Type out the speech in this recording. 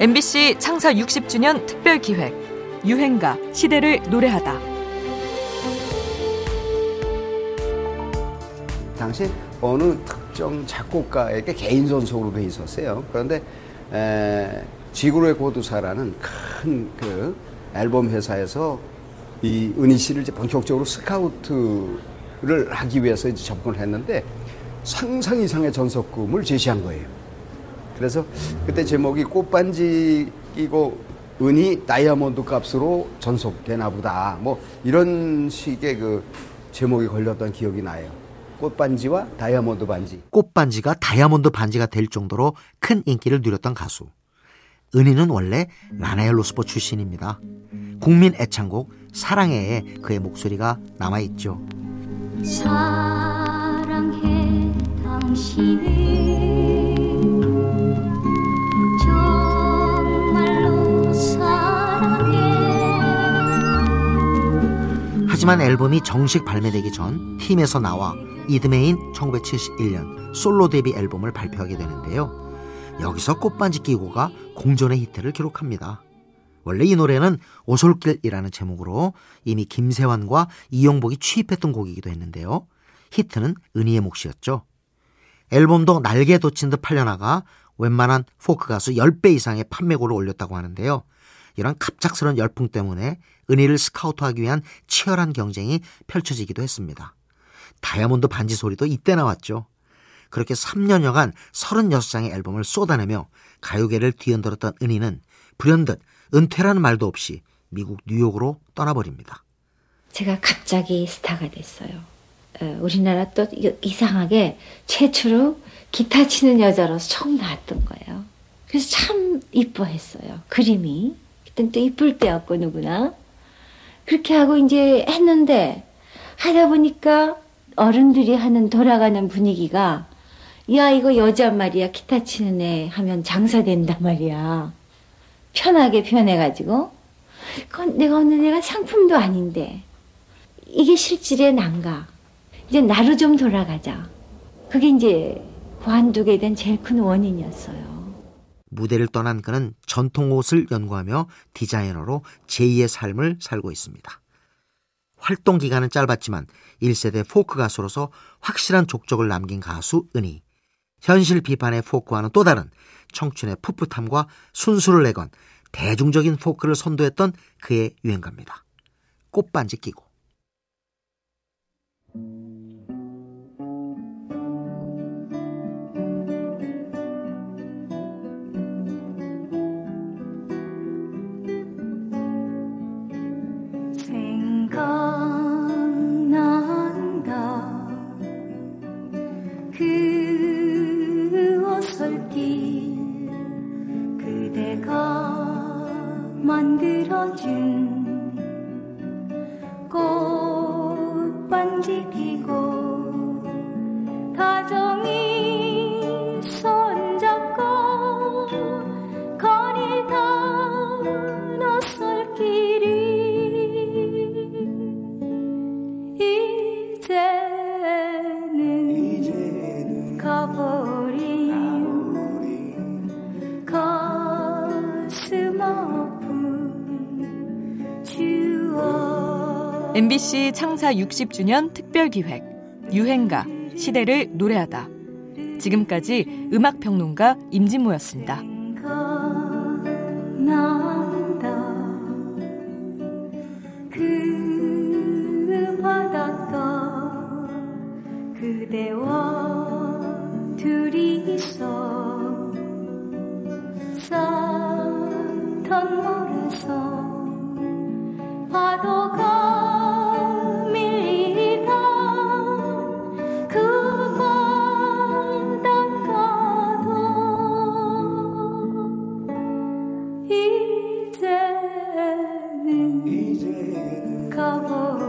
MBC 창사 60주년 특별 기획 유행가 시대를 노래하다. 당시 어느 특정 작곡가에게 개인 전속으로 돼 있었어요. 그런데 에, 지구의 고두사라는 큰 그 앨범 회사에서 이 은희 씨를 이제 본격적으로 스카우트를 하기 위해서 이제 접근을 했는데 상상 이상의 전속금을 제시한 거예요. 그래서 그때 제목이 꽃반지 끼고 은이 다이아몬드 값으로 전속되나 보다. 뭐 이런 식의 그 제목이 걸렸던 기억이 나요. 꽃반지와 다이아몬드 반지. 꽃반지가 다이아몬드 반지가 될 정도로 큰 인기를 누렸던 가수. 은희는 원래 라나엘 로스포 출신입니다. 국민 애창곡 사랑해에 그의 목소리가 남아 있죠. 사랑해 당신을 하지만 앨범이 정식 발매되기 전 팀에서 나와 이듬해인 1971년 솔로 데뷔 앨범을 발표하게 되는데요. 여기서 꽃반지 끼고가 공전의 히트를 기록합니다. 원래 이 노래는 오솔길이라는 제목으로 이미 김세환과 이용복이 취입했던 곡이기도 했는데요. 히트는 은희의 몫이었죠. 앨범도 날개 돋친 듯 팔려나가 웬만한 포크 가수 10배 이상의 판매고를 올렸다고 하는데요. 이런 갑작스런 열풍 때문에 은희를 스카우트하기 위한 치열한 경쟁이 펼쳐지기도 했습니다. 다이아몬드 반지 소리도 이때 나왔죠. 그렇게 3년여간 36장의 앨범을 쏟아내며 가요계를 뒤흔들었던 은희는 불현듯 은퇴라는 말도 없이 미국 뉴욕으로 떠나버립니다. 제가 갑자기 스타가 됐어요. 어, 우리나라 또 이- 이상하게 최초로 기타 치는 여자로서 처음 나왔던 거예요. 그래서 참 이뻐했어요. 그림이. 그땐 또 이쁠 때였고 누구나. 그렇게 하고 이제 했는데 하다 보니까 어른들이 하는 돌아가는 분위기가 야 이거 여자 말이야 기타 치는 애 하면 장사 된단 말이야. 편하게 표현해가지고 그건 내가 어느 내가 상품도 아닌데 이게 실질의 난가. 이제 나로 좀 돌아가자. 그게 이제 관두게 된 제일 큰 원인이었어요. 무대를 떠난 그는 전통 옷을 연구하며 디자이너로 제2의 삶을 살고 있습니다. 활동 기간은 짧았지만 1세대 포크 가수로서 확실한 족적을 남긴 가수 은희. 현실 비판의 포크와는 또 다른 청춘의 풋풋함과 순수를 내건 대중적인 포크를 선도했던 그의 유행가입니다. 꽃반지 끼고. 만들어준 꽃반지 피고 다정 MBC 창사 60주년 특별 기획 유행가 시대를 노래하다. 지금까지 음악 평론가 임진모였습니다. 그 그대와 둘이서 산탄 모래서 파도가 cover